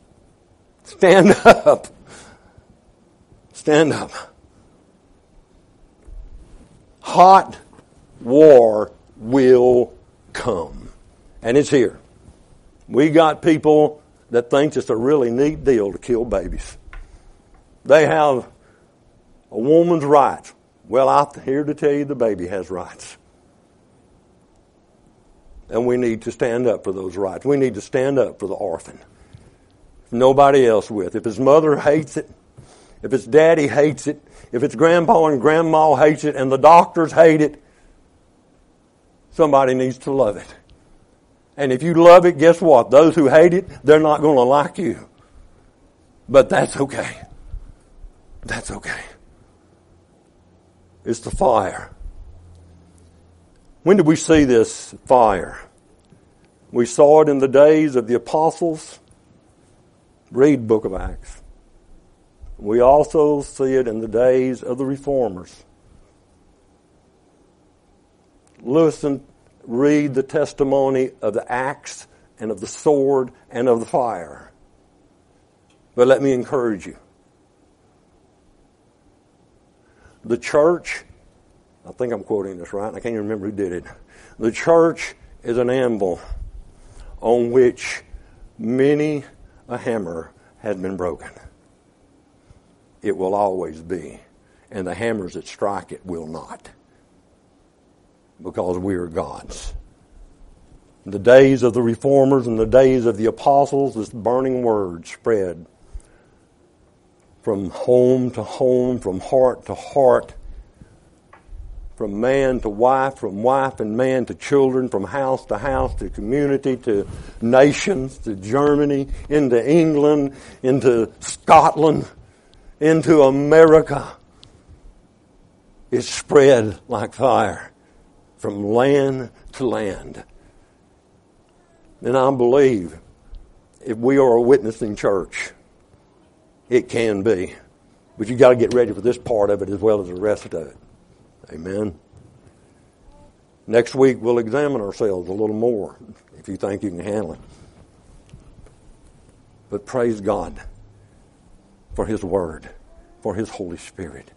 Stand up. Stand up. Hot war will come. And it's here. We got people that think it's a really neat deal to kill babies. They have a woman's rights. Well, I'm here to tell you the baby has rights. And we need to stand up for those rights. We need to stand up for the orphan. Nobody else with. If his mother hates it, if his daddy hates it, if it's grandpa and grandma hates it, and the doctors hate it, somebody needs to love it. And if you love it, guess what? Those who hate it, they're not going to like you. But that's okay. That's okay. It's the fire. When did we see this fire? We saw it in the days of the apostles. Read Book of Acts. We also see it in the days of the reformers. Listen, read the testimony of the axe and of the sword and of the fire. But let me encourage you. The church, I think I'm quoting this right, I can't even remember who did it. The church is an anvil on which many a hammer had been broken. It will always be. And the hammers that strike it will not. Because we are God's. The days of the reformers and the days of the apostles, this burning word spread from home to home, from heart to heart, from man to wife, from wife and man to children, from house to house, to community, to nations, to Germany, into England, into Scotland, into America. It spread like fire from land to land. And I believe if we are a witnessing church, it can be. But you've got to get ready for this part of it as well as the rest of it. Amen. Next week we'll examine ourselves a little more if you think you can handle it. But praise God for His Word, for His Holy Spirit,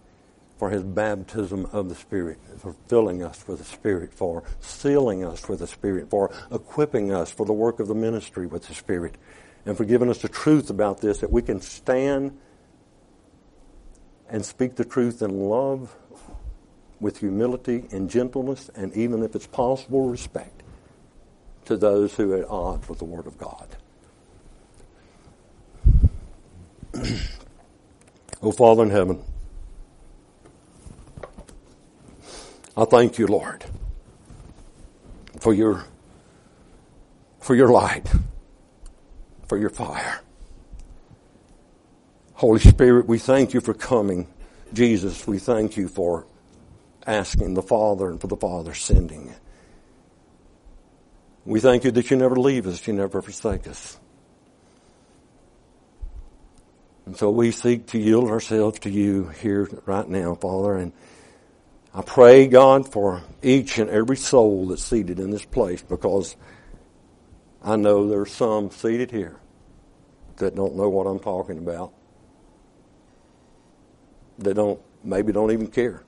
for His baptism of the Spirit, for filling us with the Spirit, for sealing us with the Spirit, for equipping us for the work of the ministry with the Spirit and for giving us the truth about this that we can stand and speak the truth in love with humility and gentleness and even if it's possible respect to those who are at odds with the Word of God. oh Father in heaven, I thank you, Lord, for your for your light for your fire. Holy Spirit, we thank you for coming. Jesus, we thank you for asking the Father and for the Father sending. We thank you that you never leave us, you never forsake us. And so we seek to yield ourselves to you here right now, Father, and I pray, God, for each and every soul that's seated in this place because I know there's some seated here that don't know what I'm talking about. They don't, maybe don't even care.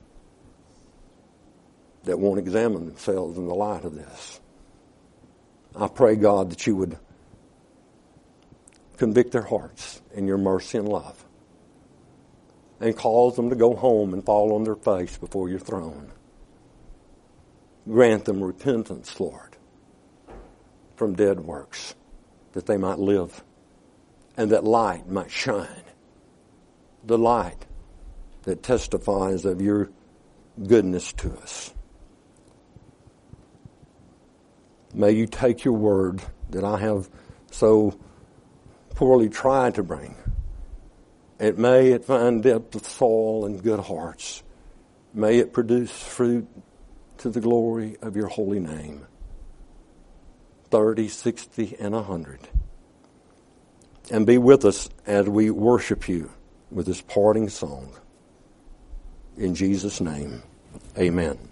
That won't examine themselves in the light of this. I pray, God, that you would convict their hearts in your mercy and love and cause them to go home and fall on their face before your throne. Grant them repentance, Lord from dead works, that they might live, and that light might shine. The light that testifies of your goodness to us. May you take your word that I have so poorly tried to bring. It may it find depth of soul and good hearts. May it produce fruit to the glory of your holy name. 30, 60, and 100. And be with us as we worship you with this parting song. In Jesus' name, amen.